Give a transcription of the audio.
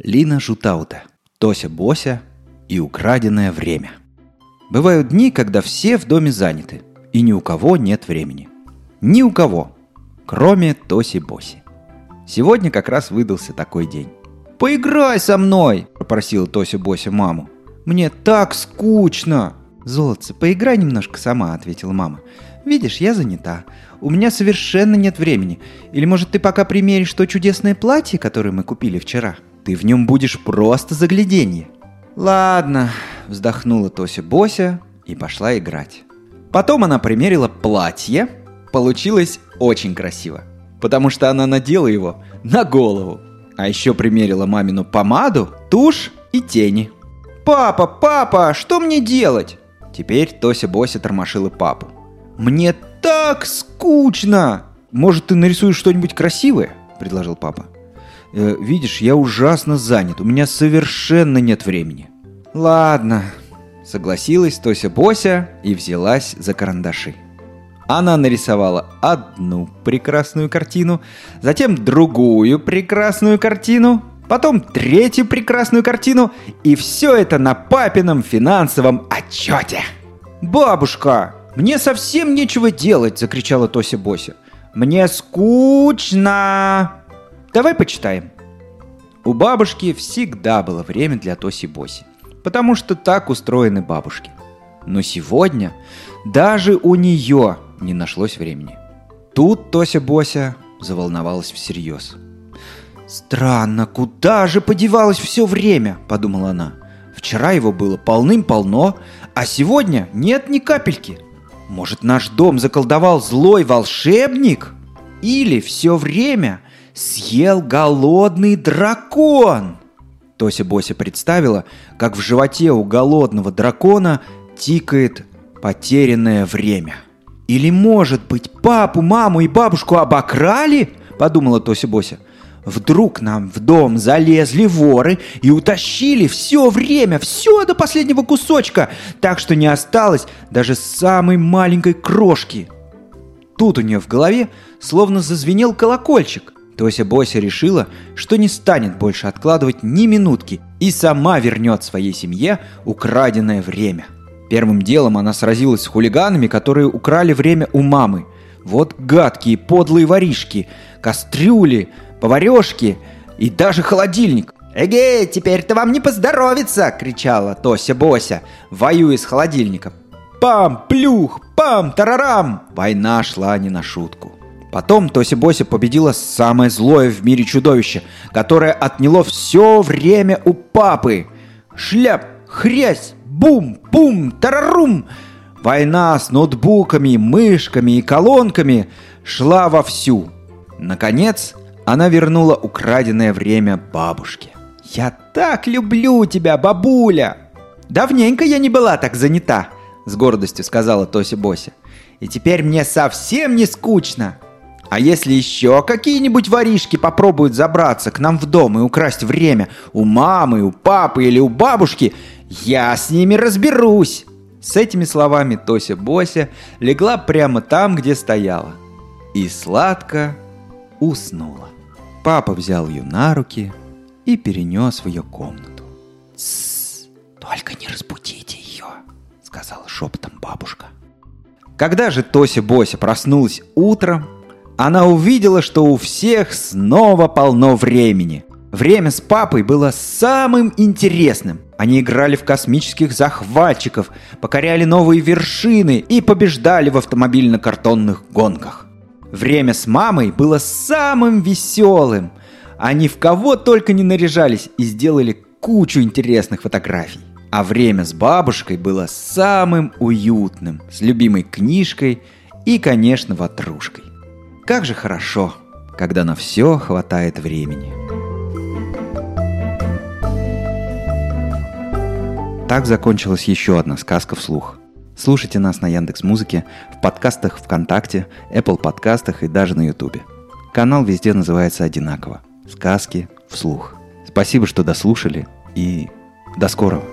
Лина Жутаута, Тося Бося и украденное время. Бывают дни, когда все в доме заняты, и ни у кого нет времени. Ни у кого, кроме Тоси Боси. Сегодня как раз выдался такой день. «Поиграй со мной!» – попросила Тося Бося маму. «Мне так скучно!» «Золотце, поиграй немножко сама», — ответила мама. «Видишь, я занята. У меня совершенно нет времени. Или, может, ты пока примеришь то чудесное платье, которое мы купили вчера? Ты в нем будешь просто загляденье». «Ладно», — вздохнула Тося Бося и пошла играть. Потом она примерила платье. Получилось очень красиво, потому что она надела его на голову. А еще примерила мамину помаду, тушь и тени. «Папа, папа, что мне делать?» Теперь Тося Бося тормошила папу. «Мне так скучно!» «Может, ты нарисуешь что-нибудь красивое?» – предложил папа. «Э, «Видишь, я ужасно занят, у меня совершенно нет времени». «Ладно», – согласилась Тося Бося и взялась за карандаши. Она нарисовала одну прекрасную картину, затем другую прекрасную картину, потом третью прекрасную картину, и все это на папином финансовом отчете. «Бабушка, мне совсем нечего делать!» – закричала Тося Бося. «Мне скучно!» «Давай почитаем». У бабушки всегда было время для Тоси Боси, потому что так устроены бабушки. Но сегодня даже у нее не нашлось времени. Тут Тося Бося заволновалась всерьез – «Странно, куда же подевалось все время?» – подумала она. «Вчера его было полным-полно, а сегодня нет ни капельки. Может, наш дом заколдовал злой волшебник? Или все время съел голодный дракон?» Тося Бося представила, как в животе у голодного дракона тикает потерянное время. «Или, может быть, папу, маму и бабушку обокрали?» – подумала Тося Бося – Вдруг нам в дом залезли воры и утащили все время, все до последнего кусочка, так что не осталось даже самой маленькой крошки. Тут у нее в голове словно зазвенел колокольчик. Тося Бося решила, что не станет больше откладывать ни минутки и сама вернет своей семье украденное время. Первым делом она сразилась с хулиганами, которые украли время у мамы. Вот гадкие, подлые воришки, кастрюли, поварешки и даже холодильник. «Эгей, теперь-то вам не поздоровится!» — кричала Тося Бося, воюя с холодильником. Пам, плюх, пам, тарарам! Война шла не на шутку. Потом Тося Бося победила самое злое в мире чудовище, которое отняло все время у папы. Шляп, хрясь, бум, бум, тарарум! Война с ноутбуками, мышками и колонками шла вовсю. Наконец, она вернула украденное время бабушке. «Я так люблю тебя, бабуля!» «Давненько я не была так занята», — с гордостью сказала Тося Бося. «И теперь мне совсем не скучно!» А если еще какие-нибудь воришки попробуют забраться к нам в дом и украсть время у мамы, у папы или у бабушки, я с ними разберусь!» С этими словами Тося Бося легла прямо там, где стояла. И сладко уснула. Папа взял ее на руки и перенес в ее комнату. «Тссс, только не разбудите ее», — сказала шепотом бабушка. Когда же Тося Бося проснулась утром, она увидела, что у всех снова полно времени. Время с папой было самым интересным. Они играли в космических захватчиков, покоряли новые вершины и побеждали в автомобильно-картонных гонках. Время с мамой было самым веселым. Они в кого только не наряжались и сделали кучу интересных фотографий. А время с бабушкой было самым уютным, с любимой книжкой и, конечно, ватрушкой. Как же хорошо, когда на все хватает времени. Так закончилась еще одна сказка вслух – Слушайте нас на Яндекс Музыке, в подкастах ВКонтакте, Apple подкастах и даже на Ютубе. Канал везде называется одинаково. Сказки вслух. Спасибо, что дослушали и до скорого.